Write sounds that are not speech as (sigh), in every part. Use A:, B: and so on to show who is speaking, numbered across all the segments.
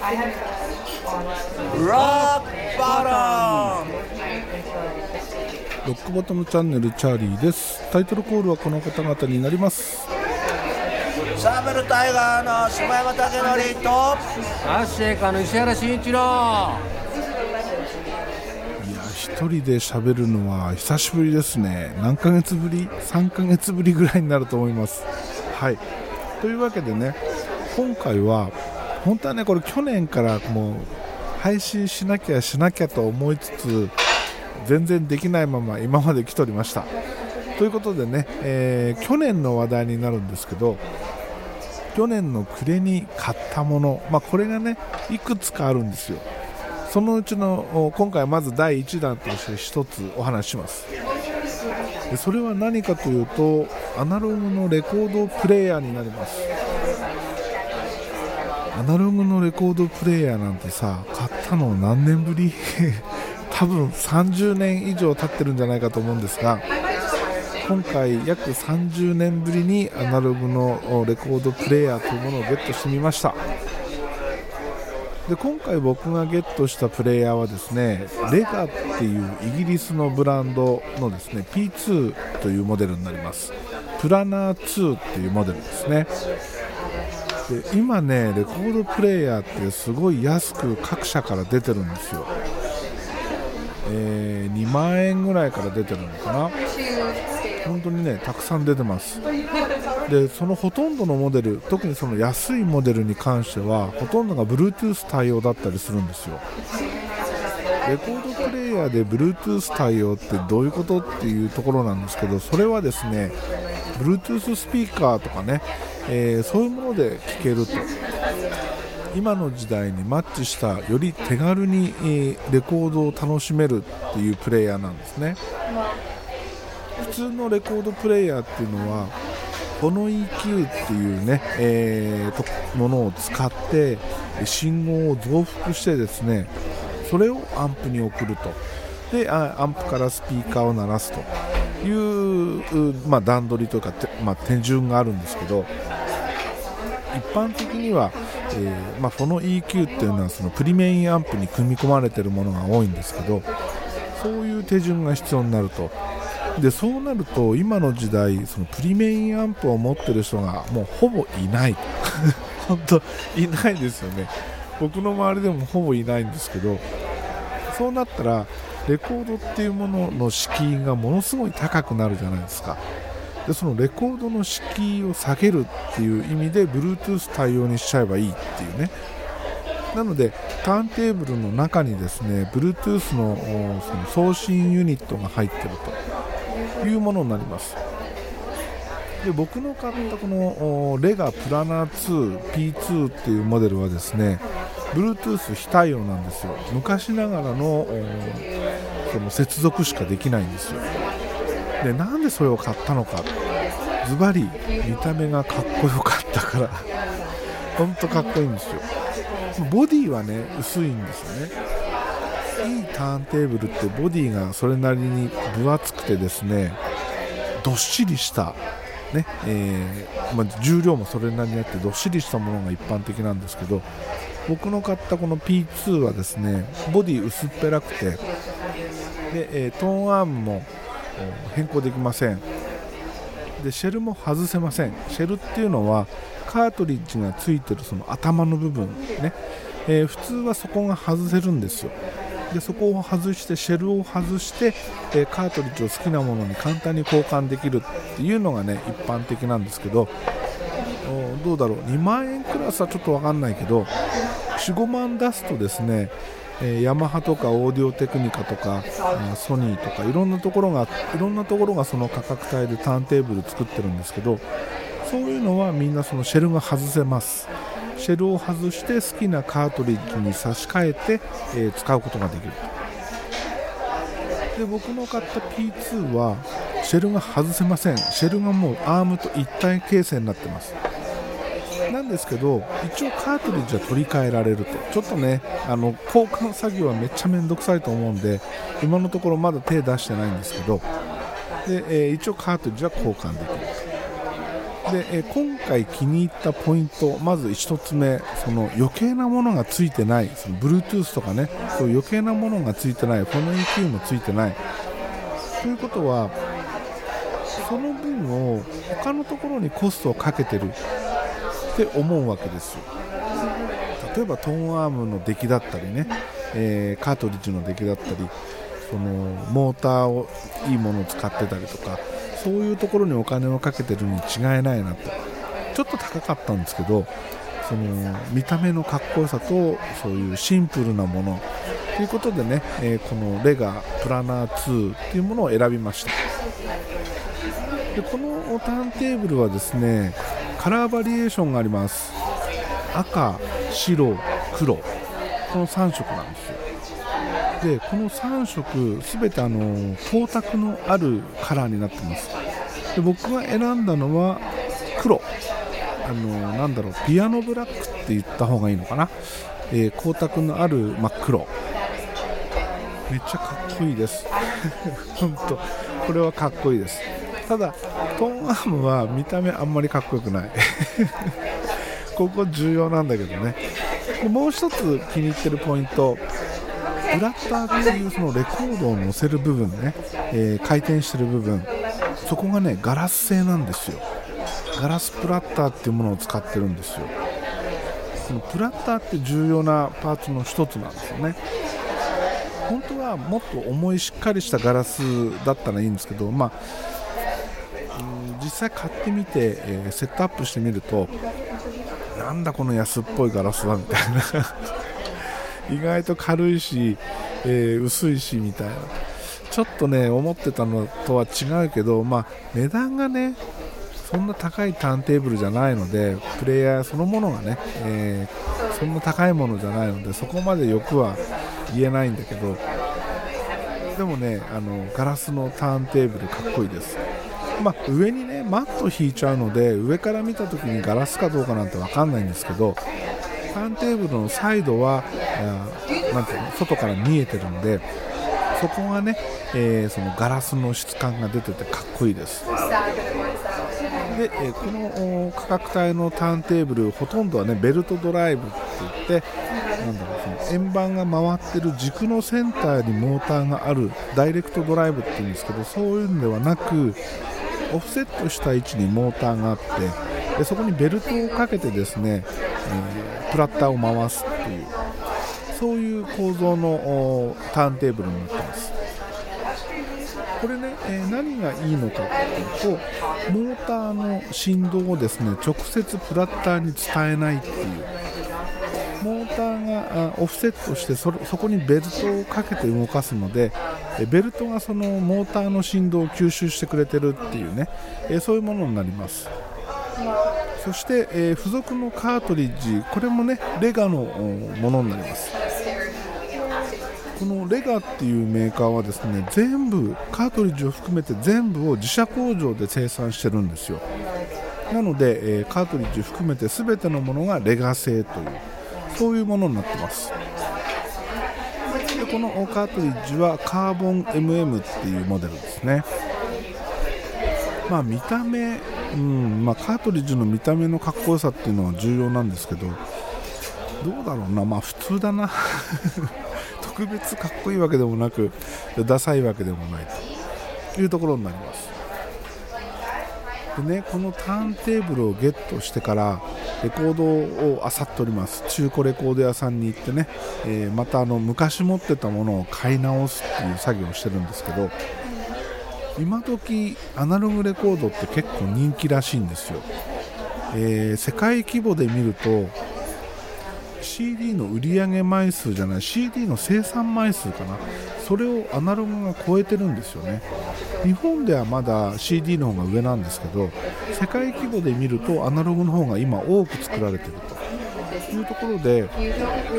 A: Rock bottom.
B: ロックボトムチャンネルチャーリーです。タイトルコールはこの方々になります。
A: サーベルタイガーの下山武則と
C: アッシェイカの石原慎一郎
B: いや一人で喋るのは久しぶりですね。何ヶ月ぶり？3ヶ月ぶりぐらいになると思います。はい。というわけでね今回は本当はねこれ去年からもう配信しなきゃしなきゃと思いつつ全然できないまま今まで来ておりました。ということでね、えー去年の話題になるんですけど去年の暮れに買ったもの、まあ、これがねいくつかあるんですよ。そのうちの今回まず第1弾として1つお話します。でそれは何かというとアナログのレコードプレーヤーになります。アナログのレコードプレーヤーなんてさ買ったの何年ぶり？(laughs) 多分30年以上経ってるんじゃないかと思うんですが今回約30年ぶりにアナログのレコードプレーヤーというものをゲットしてみました。で今回僕がゲットしたプレイヤーはですねレガっていうイギリスのブランドのですね P2 というモデルになります。プラナー2っていうモデルですね。で今ねレコードプレイヤーってすごい安く各社から出てるんですよ、えー2万円ぐらいから出てるのかな。本当にねたくさん出てます。でそのほとんどのモデル特にその安いモデルに関してはほとんどが Bluetooth 対応だったりするんですよ。レコードプレイヤーで Bluetooth 対応ってどういうことっていうところなんですけどそれはですね Bluetooth スピーカーとかね、えーそういうもので聴けると。今の時代にマッチしたより手軽に、レコードを楽しめるっていうプレイヤーなんですね。普通のレコードプレイヤーっていうのはこの EQ っていうね、えーとものを使って信号を増幅してですねそれをアンプに送ると。でアンプからスピーカーを鳴らすと。いう、まあ、段取りというか、まあ、手順があるんですけど一般的には、えーまあ、この EQ っていうのはそのプリメインアンプに組み込まれてるものが多いんですけどそういう手順が必要になると。でそうなると今の時代そのプリメインアンプを持ってる人がもうほぼいない。(laughs) 本当いないですよね。僕の周りでもほぼいないんですけどそうなったらレコードっていうものの敷居がものすごい高くなるじゃないですか。でそのレコードの敷居を下げるっていう意味で Bluetooth 対応にしちゃえばいいっていうね。なのでターンテーブルの中にですね Bluetooth のその送信ユニットが入ってるというものになります。で僕の買ったこのレガプラナー 2P2 っていうモデルはですね Bluetooth 非対応なんですよ。昔ながらのその接続しかできないんですよ。でなんでそれを買ったのか。ズバリ見た目がかっこよかったから。本当かっこいいんですよ。ボディはね薄いんですよね。いいターンテーブルってボディがそれなりに分厚くてですねどっしりした、ねえーまあ、重量もそれなりにあってどっしりしたものが一般的なんですけど僕の買ったこの P2 はですねボディ薄っぺらくてで、えトーンアームも変更できません。でシェルも外せません。シェルっていうのはカートリッジがついてるその頭の部分ね、えー普通はそこが外せるんですよ。でそこを外してシェルを外して、えーカートリッジを好きなものに簡単に交換できるっていうのがね一般的なんですけどどうだろう。2万円クラスはちょっと分かんないけど45万出すとですねえヤマハとかオーディオテクニカとかソニーとかいろんなところがいろんなところがその価格帯でターンテーブル作ってるんですけどそういうのはみんなそのシェルが外せます。シェルを外して好きなカートリッジに差し替えて、え使うことができる。で僕の買った P2 はシェルが外せません。シェルがもうアームと一体形成になってます。なんですけど一応カートリッジは取り替えられると。ちょっとねあの交換作業はめっちゃ面倒くさいと思うんで今のところまだ手出してないんですけどで、えー一応カートリッジは交換できる。で、えー今回気に入ったポイントまず1つ目その余計なものがついてないその Bluetooth とかねそういう余計なものがついてないフォノ EQ もついてない。ということはその分を他のところにコストをかけてる。って思うわけですよ。例えばトーンアームの出来だったりね、えーカートリッジの出来だったりそのモーターをいいものを使ってたりとかそういうところにお金をかけてるに違いないなと。ちょっと高かったんですけどその見た目のかっこよさとそういうシンプルなもの。ということでね、えーこのレガプラナー2っていうものを選びました。でこのターンテーブルはですねカラーバリエーションがあります。赤白黒。この3色なんですよ。でこの3色すべてあの光沢のあるカラーになってます。で僕が選んだのは黒。あのなんだろうピアノブラックって言った方がいいのかな、えー光沢のある真っ黒。めっちゃかっこいいです。(laughs) 本当これはかっこいいです。ただトーンアームは見た目あんまりかっこよくない。(laughs) ここ重要なんだけどね。もう一つ気に入ってるポイント。ブラッターっていうそのレコードを載せる部分ね、えー回転してる部分。そこがねガラス製なんですよ。ガラスプラッターっていうものを使ってるんですよ。このプラッターって重要なパーツの一つなんですよね。本当はもっと重いしっかりしたガラスだったらいいんですけど、まあ、実際買ってみて、えーセットアップしてみるとなんだこの安っぽいガラスはみたいな。(laughs) 意外と軽いし、えー薄いしみたいな。ちょっとね思ってたのとは違うけど、まあ、値段がねそんな高いターンテーブルじゃないのでプレイヤーそのものがね、えーそんな高いものじゃないのでそこまで欲は言えないんだけどでもねあのガラスのターンテーブルかっこいいです、まあ、上にねマット引いちゃうので上から見た時にガラスかどうかなんて分かんないんですけどターンテーブルのサイドはなんて外から見えてるんでそこがね、えーそのガラスの質感が出ててかっこいいです。で、えーこの価格帯のターンテーブルほとんどはねベルトドライブって言ってなんだろうその円盤が回ってる軸のセンターにモーターがあるダイレクトドライブって言うんですけどそういうんではなくオフセットした位置にモーターがあってでそこにベルトをかけてですね、えープラッターを回すっていうそういう構造のターンテーブルになってます。これね、えー何がいいのかっていうとモーターの振動をですね直接プラッターに伝えないっていうーターがオフセットしてそこにベルトをかけて動かすのでベルトがそのモーターの振動を吸収してくれてるっていうね、えそういうものになります。そして、え付属のカートリッジこれもねレガのものになります。このレガっていうメーカーはですね全部カートリッジを含めて全部を自社工場で生産してるんですよ。なので、えーカートリッジ含めて全てのものがレガ製というそういうものになってます。でこのカートリッジはカーボン MM っていうモデルですね。まあ見た目、うんまあ、カートリッジの見た目のかっこよさっていうのは重要なんですけどどうだろうな。まあ普通だな。(laughs) 特別かっこいいわけでもなくダサいわけでもないというところになります。でねこのターンテーブルをゲットしてからレコードを漁っております。中古レコード屋さんに行ってね、えーまたあの昔持ってたものを買い直すっていう作業をしてるんですけど今時アナログレコードって結構人気らしいんですよ、えー世界規模で見ると CD の売上枚数じゃない CD の生産枚数かな。それをアナログが超えてるんですよね。日本ではまだ CD の方が上なんですけど世界規模で見るとアナログの方が今多く作られてると。いうところで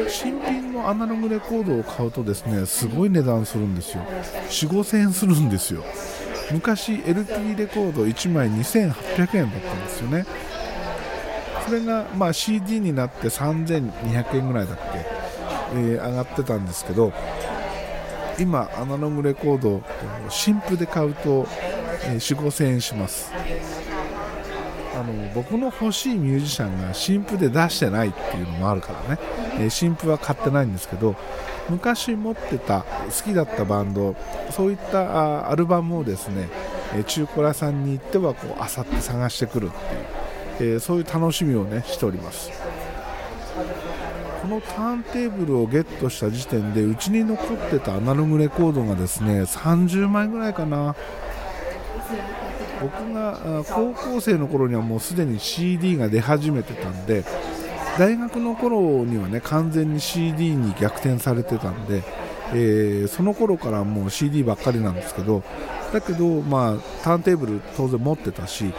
B: 新品のアナログレコードを買うとですねすごい値段するんですよ。4 5千円するんですよ。昔 LP レコード1枚2800円だったんですよね。それが、まあ、CD になって3200円ぐらいだっけ、えー上がってたんですけど今アナログレコード新譜で買うと、えー4 5千円します。あの僕の欲しいミュージシャンが新譜で出してないっていうのもあるからね、えー新譜は買ってないんですけど昔持ってた好きだったバンドそういったアルバムをですね、中古屋さんに行ってはこう漁って探してくるっていう、えーそういう楽しみをねしております。このターンテーブルをゲットした時点でうちに残ってたアナログレコードがですね30枚ぐらいかな。僕が高校生の頃にはもうすでに CD が出始めてたんで大学の頃にはね完全に CD に逆転されてたんで、えーその頃からもう CD ばっかりなんですけどだけどまあターンテーブル当然持ってたし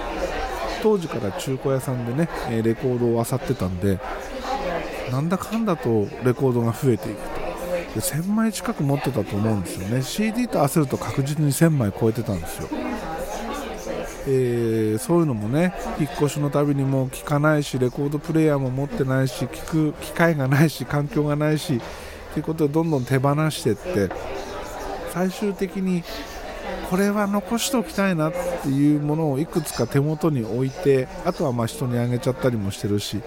B: 当時から中古屋さんでねレコードを漁ってたんでなんだかんだとレコードが増えていくと。で1000枚近く持ってたと思うんですよね。CD と合わせると確実に1000枚超えてたんですよ。えーそういうのもね引っ越しのたびにもう聞かないしレコードプレーヤーも持ってないし聞く機会がないし環境がないしということでどんどん手放していって最終的にこれは残しておきたいなっていうものをいくつか手元に置いてあとはまあ人にあげちゃったりもしてるし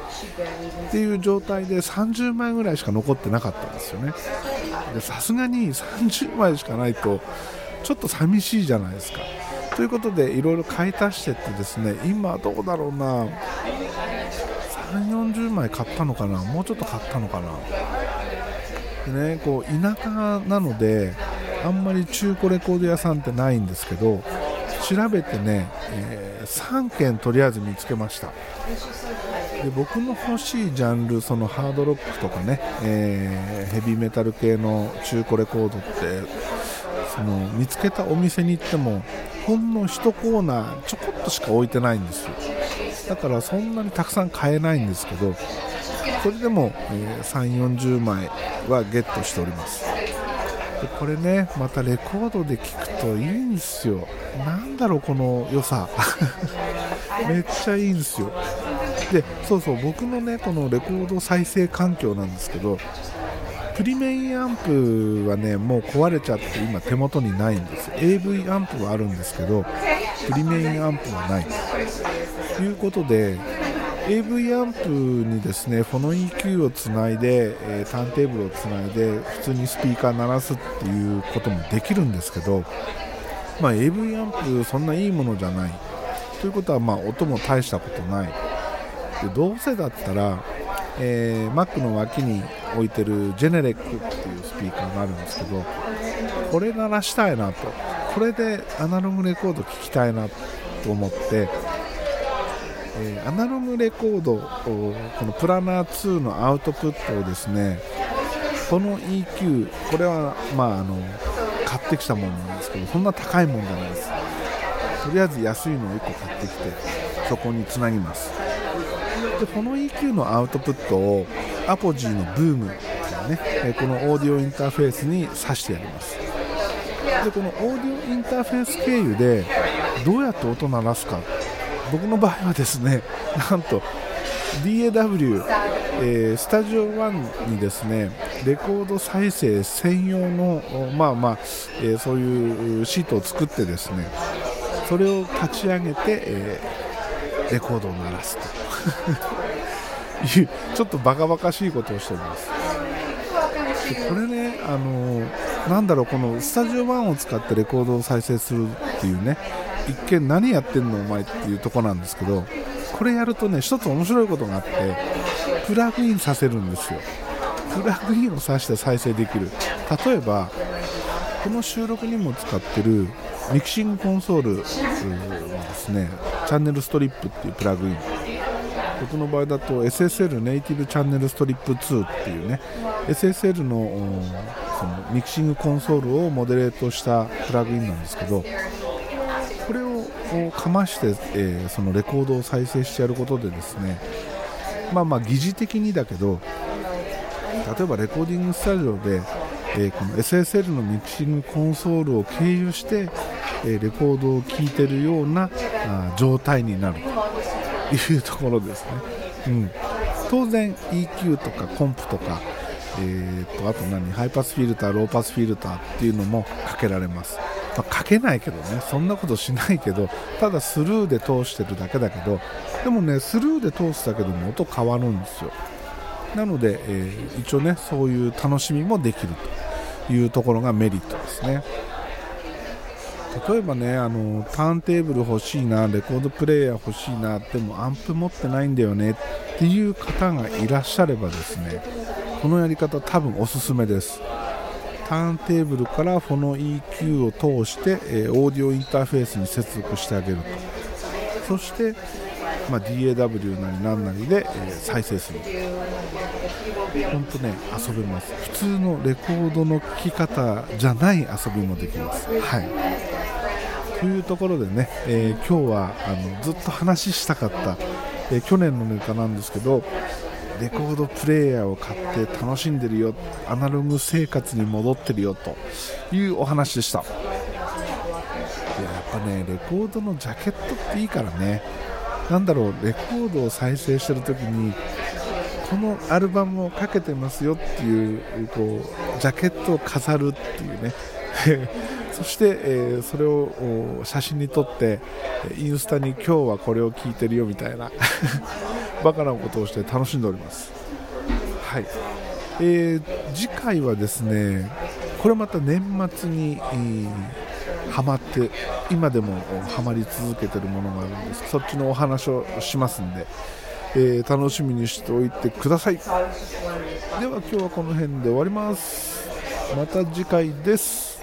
B: っていう状態で30枚ぐらいしか残ってなかったんですよね。さすがに30枚しかないとちょっと寂しいじゃないですか。ということでいろいろ買い足してってですね今どうだろうな。3 4 0枚買ったのかな。もうちょっと買ったのかな。でねこう田舎なのであんまり中古レコード屋さんってないんですけど調べてね、え3件とりあえず見つけました。で僕の欲しいジャンルそのハードロックとかね、えーヘビーメタル系の中古レコードってその見つけたお店に行ってもほんの1コーナーちょこっとしか置いてないんですよ。だからそんなにたくさん買えないんですけどそれでも、え3 4 0枚はゲットしております。でこれねまたレコードで聴くといいんですよ。なんだろうこの良さ。(laughs) めっちゃいいんですよ。でそうそう僕のねこのレコード再生環境なんですけどプリメインアンプはねもう壊れちゃって今手元にないんです AV アンプはあるんですけどプリメインアンプはない。ということで AV アンプにですねフォノ EQ をつないで、えーターンテーブルをつないで普通にスピーカー鳴らすっていうこともできるんですけど、まあ、AV アンプそんないいものじゃない。ということはまあ音も大したことない。でどうせだったら、えー Mac の脇に置いてるジェネレックっていうスピーカーがあるんですけどこれ鳴らしたいなと。これでアナログレコード聴きたいなと思って、えーアナログレコードをこのプラナー2のアウトプットをですねこの EQ これはまああの買ってきたものなんですけどそんな高いもんじゃないです。とりあえず安いのを1個買ってきてそこにつなぎます。でこの EQ のアウトプットをアポジーのブームっていうねえこのオーディオインターフェースに挿してやります。でこのオーディオインターフェース経由でどうやって音鳴らすか僕の場合はですね (laughs) なんと DAW、えースタジオ1にですねレコード再生専用のまあまあ、えーそういうシートを作ってですねそれを立ち上げて、えーレコードを鳴らすと。(laughs) いうちょっとバカバカしいことをしております。でこれねあのなんだろうこのスタジオ1を使ってレコードを再生するっていうね一見何やってんのお前っていうとこなんですけどこれやるとね一つ面白いことがあってプラグインさせるんですよ。プラグインを挿して再生できる。例えばこの収録にも使ってるミキシングコンソールはですねチャンネルストリップっていうプラグイン。僕の場合だと SSL ネイティブチャンネルストリップ2っていうね SSL のそのミキシングコンソールをモデレートしたプラグインなんですけどをかまして、えーそのレコードを再生してやることでですねまあまあ疑似的にだけど例えばレコーディングスタジオで、えーこの SSL のミキシングコンソールを経由して、えーレコードを聴いてるようなあ状態になるというところですね、うん、当然 EQ とかコンプとか、えーとあと何？ハイパスフィルターローパスフィルターっていうのもかけられます。まあ、かけないけどねそんなことしないけどただスルーで通してるだけだけどでもねスルーで通すだけでも音変わるんですよ。なので、えー、一応ねそういう楽しみもできるというところがメリットですね。例えばねあのターンテーブル欲しいなレコードプレーヤー欲しいなでもアンプ持ってないんだよねっていう方がいらっしゃればですねこのやり方多分おすすめです。ターンテーブルからフォノ EQ を通して、え、オーディオインターフェースに接続してあげると。そして、まあ、DAW なり何なりで、え、再生する。本当ね遊べます。普通のレコードの聴き方じゃない遊びもできます。はい。というところでね、えー、今日はあのずっと話したかった、えー、去年のネタなんですけどレコードプレーヤーを買って楽しんでるよアナログ生活に戻ってるよというお話でした。いややっぱねレコードのジャケットっていいからね。なんだろうレコードを再生してる時にこのアルバムをかけてますよっていうこうジャケットを飾るっていうね。(laughs) そして、えー、それを写真に撮ってインスタに今日はこれを聞いてるよみたいな。(laughs) バカなことをして楽しんでおります。はい、えー、次回はですねこれまた年末に、えー、ハマって今でもハマり続けてるものがあるんです。そっちのお話をしますんで、えー、楽しみにしておいてください。では今日はこの辺で終わります。また次回です。